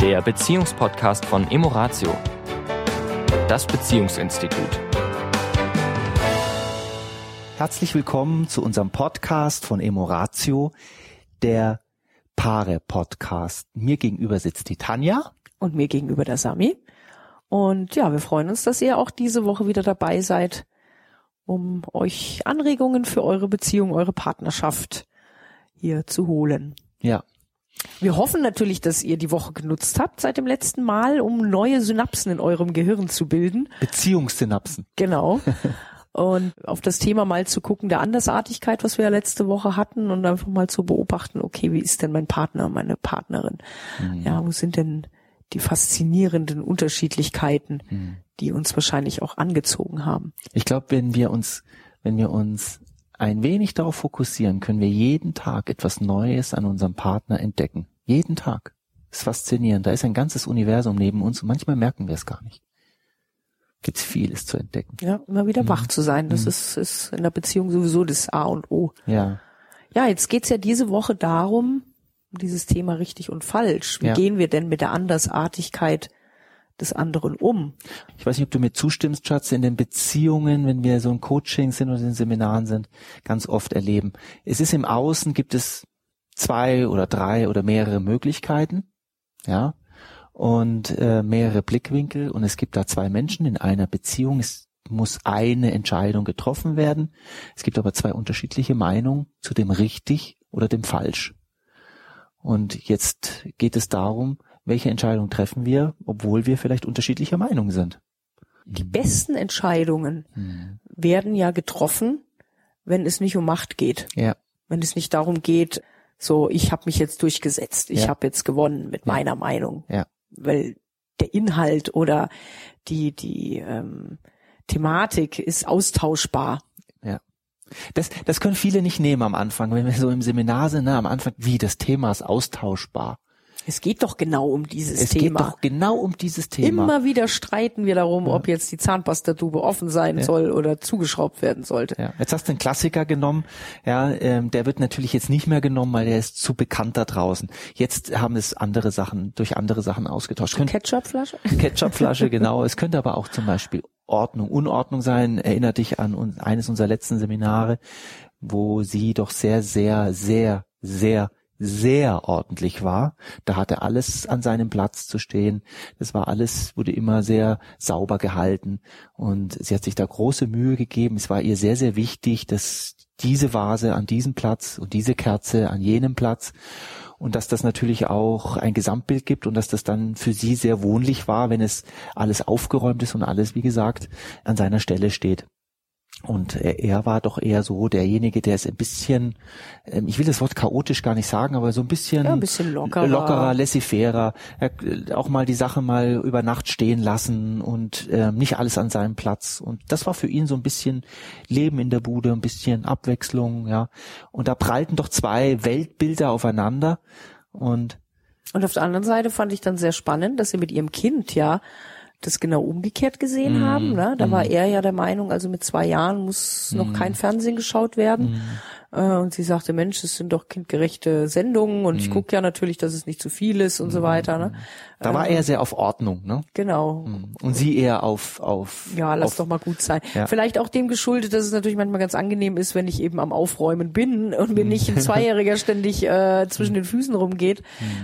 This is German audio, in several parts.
der Beziehungspodcast von Emoratio, das Beziehungsinstitut. Herzlich willkommen zu unserem Podcast von Emoratio, der Paare-Podcast. Mir gegenüber sitzt die Tanja. Und mir gegenüber der Sami. Und ja, wir freuen uns, dass ihr auch diese Woche wieder dabei seid, um euch Anregungen für eure Beziehung, eure Partnerschaft hier zu holen. Ja. Wir hoffen natürlich, dass ihr die Woche genutzt habt seit dem letzten Mal, um neue Synapsen in eurem Gehirn zu bilden. Beziehungssynapsen. Genau. und auf das Thema mal zu gucken, der Andersartigkeit, was wir ja letzte Woche hatten und einfach mal zu beobachten, okay, wie ist denn mein Partner, meine Partnerin? Mhm. Ja, wo sind denn die faszinierenden Unterschiedlichkeiten, mhm. die uns wahrscheinlich auch angezogen haben? Ich glaube, wenn wir uns, wenn wir uns ein wenig darauf fokussieren, können wir jeden Tag etwas Neues an unserem Partner entdecken. Jeden Tag. Das ist faszinierend. Da ist ein ganzes Universum neben uns und manchmal merken wir es gar nicht. Gibt's vieles zu entdecken. Ja, immer wieder mhm. wach zu sein. Das mhm. ist, ist in der Beziehung sowieso das A und O. Ja. Ja, jetzt geht's ja diese Woche darum, dieses Thema richtig und falsch. Wie ja. gehen wir denn mit der Andersartigkeit des anderen um. Ich weiß nicht, ob du mir zustimmst, Schatz, in den Beziehungen, wenn wir so ein Coaching sind oder in Seminaren sind, ganz oft erleben. Es ist im Außen, gibt es zwei oder drei oder mehrere Möglichkeiten, ja, und äh, mehrere Blickwinkel und es gibt da zwei Menschen in einer Beziehung. Es muss eine Entscheidung getroffen werden. Es gibt aber zwei unterschiedliche Meinungen zu dem richtig oder dem falsch. Und jetzt geht es darum, welche Entscheidung treffen wir, obwohl wir vielleicht unterschiedlicher Meinung sind. Die besten Entscheidungen mhm. werden ja getroffen, wenn es nicht um Macht geht. Ja. Wenn es nicht darum geht, so ich habe mich jetzt durchgesetzt, ich ja. habe jetzt gewonnen mit ja. meiner Meinung. Ja. Weil der Inhalt oder die die ähm, Thematik ist austauschbar. Ja. Das, das können viele nicht nehmen am Anfang, wenn wir so im Seminar sind, ne, am Anfang, wie das Thema ist austauschbar. Es geht doch genau um dieses es Thema. Es geht doch genau um dieses Thema. Immer wieder streiten wir darum, ja. ob jetzt die Zahnpastatube offen sein ja. soll oder zugeschraubt werden sollte. Ja. Jetzt hast du einen Klassiker genommen. Ja, ähm, der wird natürlich jetzt nicht mehr genommen, weil der ist zu bekannt da draußen. Jetzt haben es andere Sachen durch andere Sachen ausgetauscht. Ketchupflasche? Ketchupflasche, genau. Es könnte aber auch zum Beispiel Ordnung, Unordnung sein. Erinner dich an eines unserer letzten Seminare, wo sie doch sehr, sehr, sehr, sehr sehr ordentlich war. Da hatte alles an seinem Platz zu stehen. Das war alles, wurde immer sehr sauber gehalten. Und sie hat sich da große Mühe gegeben. Es war ihr sehr, sehr wichtig, dass diese Vase an diesem Platz und diese Kerze an jenem Platz und dass das natürlich auch ein Gesamtbild gibt und dass das dann für sie sehr wohnlich war, wenn es alles aufgeräumt ist und alles, wie gesagt, an seiner Stelle steht. Und er war doch eher so derjenige, der es ein bisschen, ähm, ich will das Wort chaotisch gar nicht sagen, aber so ein bisschen, ja, ein bisschen lockerer, lockerer laissez-fairer, auch mal die Sache mal über Nacht stehen lassen und äh, nicht alles an seinem Platz. Und das war für ihn so ein bisschen Leben in der Bude, ein bisschen Abwechslung, ja. Und da prallten doch zwei Weltbilder aufeinander und und auf der anderen Seite fand ich dann sehr spannend, dass sie mit ihrem Kind ja das genau umgekehrt gesehen mm, haben. Ne? Da mm. war er ja der Meinung, also mit zwei Jahren muss noch kein Fernsehen geschaut werden. Äh, und sie sagte, Mensch, es sind doch kindgerechte Sendungen und ich mhm. gucke ja natürlich, dass es nicht zu viel ist und so mhm. weiter. Ne? Da war ähm, er sehr auf Ordnung, ne? Genau. Mhm. Und sie eher auf auf Ja, lass auf, doch mal gut sein. Ja. Vielleicht auch dem geschuldet, dass es natürlich manchmal ganz angenehm ist, wenn ich eben am Aufräumen bin und mir nicht ein Zweijähriger ständig äh, zwischen den Füßen rumgeht.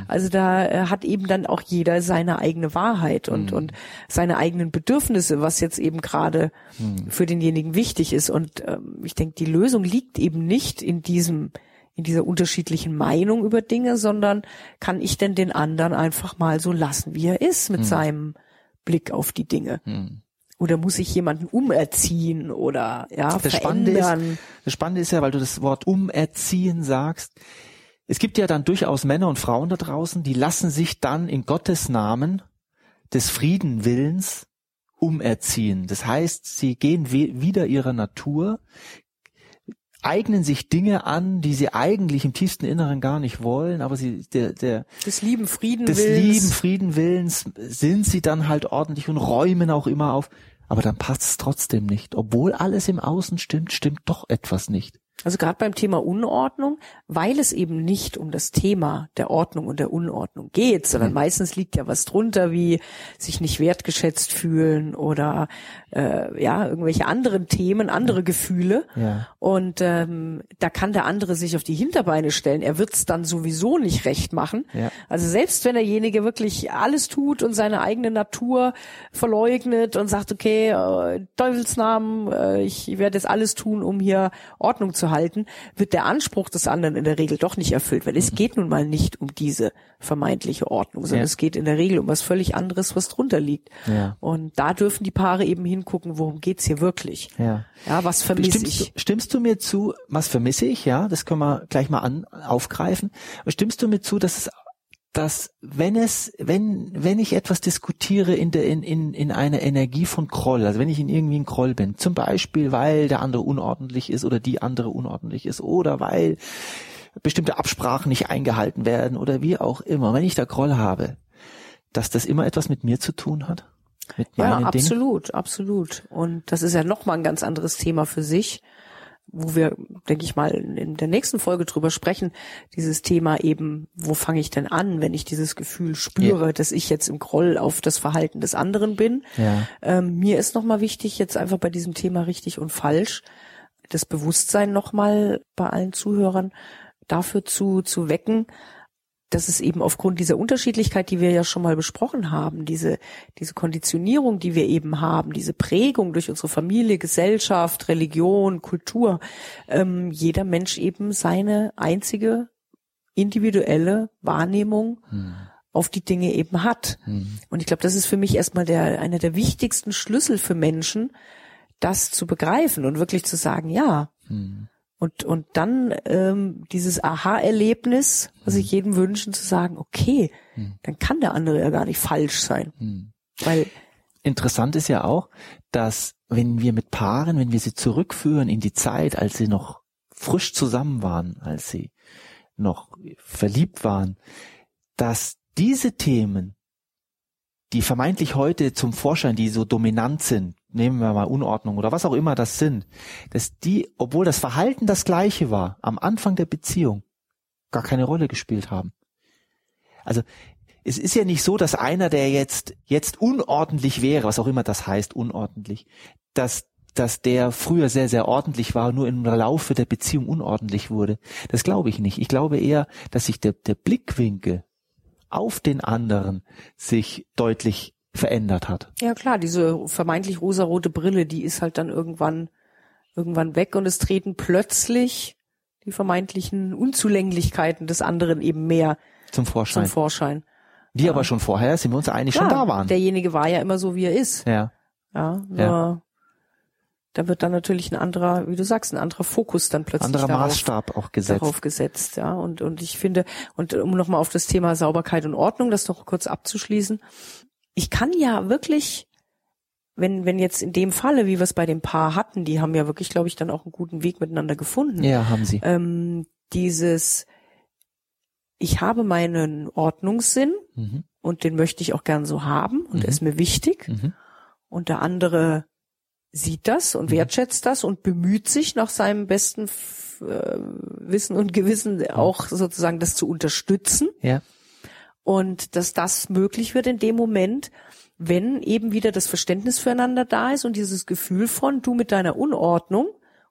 Also da äh, hat eben dann auch jeder seine eigene Wahrheit und und seine eigenen Bedürfnisse, was jetzt eben gerade für denjenigen wichtig ist. Und ähm, ich denke, die Lösung liegt eben nicht nicht in diesem in dieser unterschiedlichen Meinung über Dinge, sondern kann ich denn den anderen einfach mal so lassen, wie er ist mit hm. seinem Blick auf die Dinge? Hm. Oder muss ich jemanden umerziehen oder ja das verändern? Spannende ist, das Spannende ist ja, weil du das Wort umerziehen sagst. Es gibt ja dann durchaus Männer und Frauen da draußen, die lassen sich dann in Gottes Namen des Friedenwillens umerziehen. Das heißt, sie gehen wieder ihrer Natur, eignen sich Dinge an, die sie eigentlich im tiefsten Inneren gar nicht wollen, aber sie der der des lieben Frieden des lieben Frieden Willens sind sie dann halt ordentlich und räumen auch immer auf, aber dann passt es trotzdem nicht, obwohl alles im Außen stimmt, stimmt doch etwas nicht. Also gerade beim Thema Unordnung, weil es eben nicht um das Thema der Ordnung und der Unordnung geht, sondern mhm. meistens liegt ja was drunter, wie sich nicht wertgeschätzt fühlen oder äh, ja irgendwelche anderen Themen, andere. Gefühle. Ja. Und ähm, da kann der andere sich auf die Hinterbeine stellen. Er wird es dann sowieso nicht recht machen. Ja. Also selbst wenn derjenige wirklich alles tut und seine eigene Natur verleugnet und sagt, okay, äh, Teufelsnamen, äh, ich werde jetzt alles tun, um hier Ordnung zu halten, wird der Anspruch des anderen in der Regel doch nicht erfüllt, weil es mhm. geht nun mal nicht um diese vermeintliche Ordnung, sondern ja. es geht in der Regel um was völlig anderes, was drunter liegt. Ja. Und da dürfen die Paare eben hingucken, worum geht's hier wirklich? Ja, ja was vermisse stimmst ich? Stimmst du mir zu, was vermisse ich? Ja, das können wir gleich mal an, aufgreifen. Stimmst du mir zu, dass es dass wenn es, wenn, wenn ich etwas diskutiere in der, in, in, in einer Energie von Kroll, also wenn ich in irgendwie ein Kroll bin, zum Beispiel, weil der andere unordentlich ist oder die andere unordentlich ist oder weil bestimmte Absprachen nicht eingehalten werden oder wie auch immer, wenn ich da Groll habe, dass das immer etwas mit mir zu tun hat? Mit ja, absolut, Dingen? absolut. Und das ist ja nochmal ein ganz anderes Thema für sich, wo wir, denke ich mal, in der nächsten Folge drüber sprechen, dieses Thema eben, wo fange ich denn an, wenn ich dieses Gefühl spüre, ja. dass ich jetzt im Groll auf das Verhalten des anderen bin. Ja. Ähm, mir ist nochmal wichtig, jetzt einfach bei diesem Thema richtig und falsch, das Bewusstsein nochmal bei allen Zuhörern dafür zu, zu wecken, dass es eben aufgrund dieser Unterschiedlichkeit, die wir ja schon mal besprochen haben, diese, diese Konditionierung, die wir eben haben, diese Prägung durch unsere Familie, Gesellschaft, Religion, Kultur, ähm, jeder Mensch eben seine einzige individuelle Wahrnehmung hm. auf die Dinge eben hat. Hm. Und ich glaube, das ist für mich erstmal der, einer der wichtigsten Schlüssel für Menschen, das zu begreifen und wirklich zu sagen, ja, hm und, und dann ähm, dieses Aha-Erlebnis, was ich hm. jedem wünschen, zu sagen, okay, hm. dann kann der andere ja gar nicht falsch sein. Hm. Weil Interessant ist ja auch, dass wenn wir mit Paaren, wenn wir sie zurückführen in die Zeit, als sie noch frisch zusammen waren, als sie noch verliebt waren, dass diese Themen, die vermeintlich heute zum Vorschein, die so dominant sind, nehmen wir mal Unordnung oder was auch immer das sind, dass die, obwohl das Verhalten das gleiche war, am Anfang der Beziehung, gar keine Rolle gespielt haben. Also es ist ja nicht so, dass einer, der jetzt jetzt unordentlich wäre, was auch immer das heißt, unordentlich, dass dass der früher sehr, sehr ordentlich war, nur im Laufe der Beziehung unordentlich wurde. Das glaube ich nicht. Ich glaube eher, dass sich der, der Blickwinkel auf den anderen sich deutlich verändert hat. Ja klar, diese vermeintlich rosarote Brille, die ist halt dann irgendwann irgendwann weg und es treten plötzlich die vermeintlichen Unzulänglichkeiten des anderen eben mehr zum Vorschein. Zum Vorschein. Die ja. aber schon vorher, sind wir uns einig, klar, schon da waren. Derjenige war ja immer so, wie er ist. Ja. Ja, nur ja. da wird dann natürlich ein anderer, wie du sagst, ein anderer Fokus dann plötzlich anderer darauf, Maßstab auch gesetzt. darauf gesetzt, ja. Und und ich finde und um nochmal auf das Thema Sauberkeit und Ordnung, das noch kurz abzuschließen, ich kann ja wirklich, wenn, wenn jetzt in dem Falle, wie wir es bei dem Paar hatten, die haben ja wirklich, glaube ich, dann auch einen guten Weg miteinander gefunden. Ja, haben sie. Ähm, dieses, ich habe meinen Ordnungssinn mhm. und den möchte ich auch gern so haben und mhm. ist mir wichtig. Mhm. Und der andere sieht das und mhm. wertschätzt das und bemüht sich nach seinem besten äh, Wissen und Gewissen auch sozusagen das zu unterstützen. Ja. Und dass das möglich wird in dem Moment, wenn eben wieder das Verständnis füreinander da ist und dieses Gefühl von du mit deiner Unordnung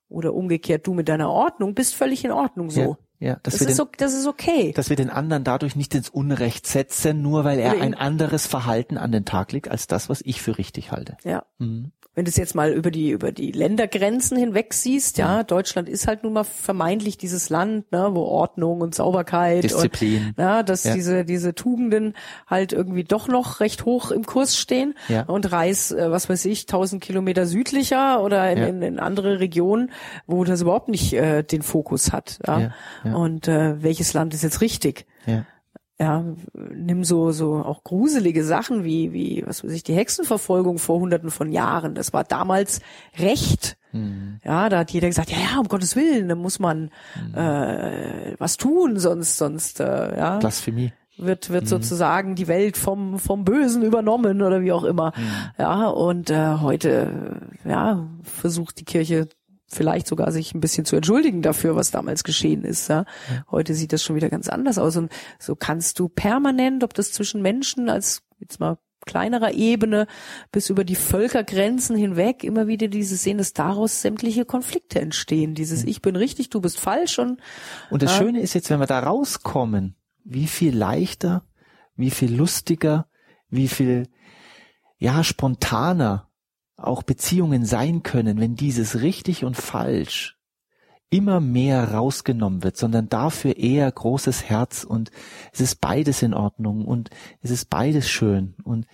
oder umgekehrt du mit deiner Ordnung bist völlig in Ordnung so. Ja. Ja, das, das ist, den, das ist okay. Dass wir den anderen dadurch nicht ins Unrecht setzen, nur weil er ein anderes Verhalten an den Tag legt als das, was ich für richtig halte. Ja. Mhm wenn du es jetzt mal über die über die Ländergrenzen hinweg siehst, ja, Deutschland ist halt nun mal vermeintlich dieses Land, ne, wo Ordnung und Sauberkeit Disziplin, und, ja, dass ja. diese diese Tugenden halt irgendwie doch noch recht hoch im Kurs stehen ja. und Reis, äh, was weiß ich, tausend Kilometer südlicher oder in, ja. in, in, andere Regionen, wo das überhaupt nicht äh, den Fokus hat, ja, und äh, welches Land ist jetzt richtig? Ja ja, nimm so, so auch gruselige Sachen wie, wie, was weiß ich, die Hexenverfolgung vor hunderten von Jahren. Das war damals Recht. Mhm. Ja, da hat jeder gesagt, ja, ja, um Gottes Willen, da muss man mhm. äh, was tun, sonst, sonst, äh, ja. Blasphemie. Wird, wird mhm. sozusagen die Welt vom, vom Bösen übernommen oder wie auch immer. Mhm. Ja, und äh, heute, ja, versucht die Kirche vielleicht sogar sich ein bisschen zu entschuldigen dafür, was damals geschehen ist. Ja? Heute sieht das schon wieder ganz anders aus. Und so kannst du permanent, ob das zwischen Menschen als jetzt mal kleinerer Ebene bis über die Völkergrenzen hinweg immer wieder dieses sehen, dass daraus sämtliche Konflikte entstehen. Dieses Ich bin richtig, du bist falsch und Und das Ja. Schöne ist jetzt, wenn wir da rauskommen, wie viel leichter, wie viel lustiger, wie viel, ja, spontaner auch Beziehungen sein können, wenn dieses richtig und falsch immer mehr rausgenommen wird, sondern dafür eher großes Herz und es ist beides in Ordnung und es ist beides schön und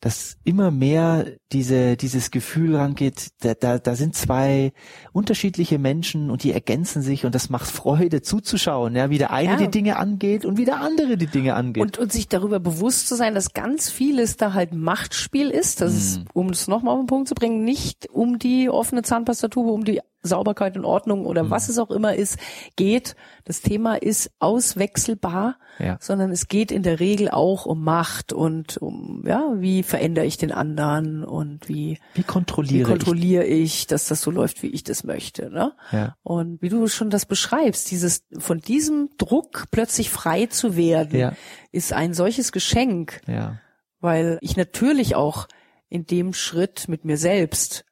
dass immer mehr diese, dieses Gefühl rangeht, da, da, da sind zwei unterschiedliche Menschen und die ergänzen sich und das macht Freude zuzuschauen, ja, wie der eine Ja. die Dinge angeht und wie der andere die Dinge angeht. Und, und sich darüber bewusst zu sein, dass ganz vieles da halt Machtspiel ist, dass es, um es nochmal auf den Punkt zu bringen, nicht um die offene Zahnpastatube, um die Sauberkeit und Ordnung oder was es auch immer ist, geht. Das Thema ist auswechselbar, Ja. sondern es geht in der Regel auch um Macht und um, ja, wie verändere ich den anderen und wie, wie wie kontrolliere kontrolliere ich, dass das so läuft, wie ich das möchte, ne? ich? Ja. Und wie du schon das beschreibst, dieses von diesem Druck plötzlich frei zu werden, Ja. ist ein solches Geschenk, Ja. weil ich natürlich auch in dem Schritt mit mir selbst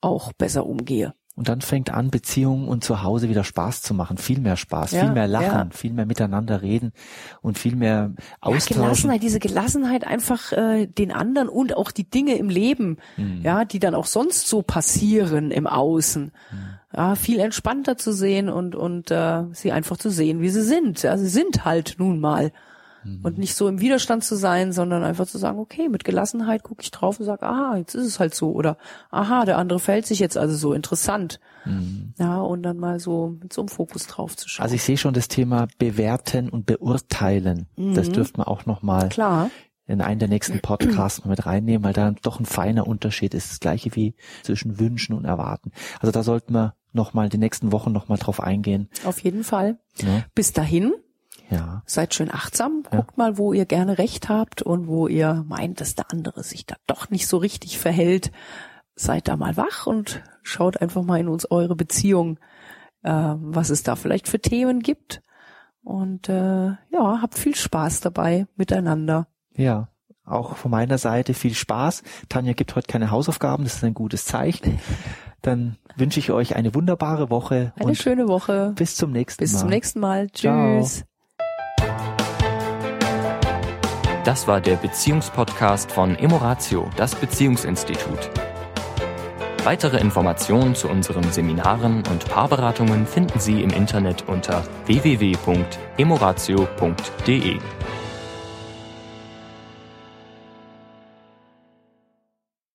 auch besser umgehe. Und dann fängt an, Beziehungen und zu Hause wieder Spaß zu machen. Viel mehr Spaß, Ja, viel mehr Lachen, ja. viel mehr miteinander reden und viel mehr Ja, austauschen. Gelassenheit, diese Gelassenheit einfach äh, den anderen und auch die Dinge im Leben, Hm. ja, die dann auch sonst so passieren im Außen, Hm. ja, viel entspannter zu sehen und und äh, sie einfach zu sehen, wie sie sind. Ja, sie sind halt nun mal Hm. und nicht so im Widerstand zu sein, sondern einfach zu sagen, okay, mit Gelassenheit gucke ich drauf und sage, aha, jetzt ist es halt so oder aha, der andere verhält sich jetzt also so interessant. Ja, und dann mal so mit so einem Fokus drauf zu schauen. Also ich sehe schon das Thema bewerten und beurteilen. Das dürfte man auch noch mal Mhm. Klar. in einen der nächsten Podcasts mit reinnehmen, weil da doch ein feiner Unterschied ist. Das gleiche wie zwischen Wünschen und Erwarten. Also da sollten wir noch mal in den nächsten Wochen noch mal drauf eingehen. Auf jeden Fall. Ne? Bis dahin Ja. Seid schön achtsam, guckt mal, wo ihr gerne recht habt und wo ihr meint, dass der andere sich da doch nicht so richtig verhält. Seid da mal wach und schaut einfach mal in uns eure Beziehung, äh, was es da vielleicht für Themen gibt. Und äh, ja, habt viel Spaß dabei miteinander. Ja. Auch von meiner Seite viel Spaß. Tanja gibt heute keine Hausaufgaben, das ist ein gutes Zeichen. Dann wünsche ich euch eine wunderbare Woche Eine schöne Woche. bis zum nächsten Bis Mal. zum nächsten Mal. Ciao. Das war der Beziehungspodcast von Emoratio, das Beziehungsinstitut. Weitere Informationen zu unseren Seminaren und Paarberatungen finden Sie im Internet unter www.emoratio.de.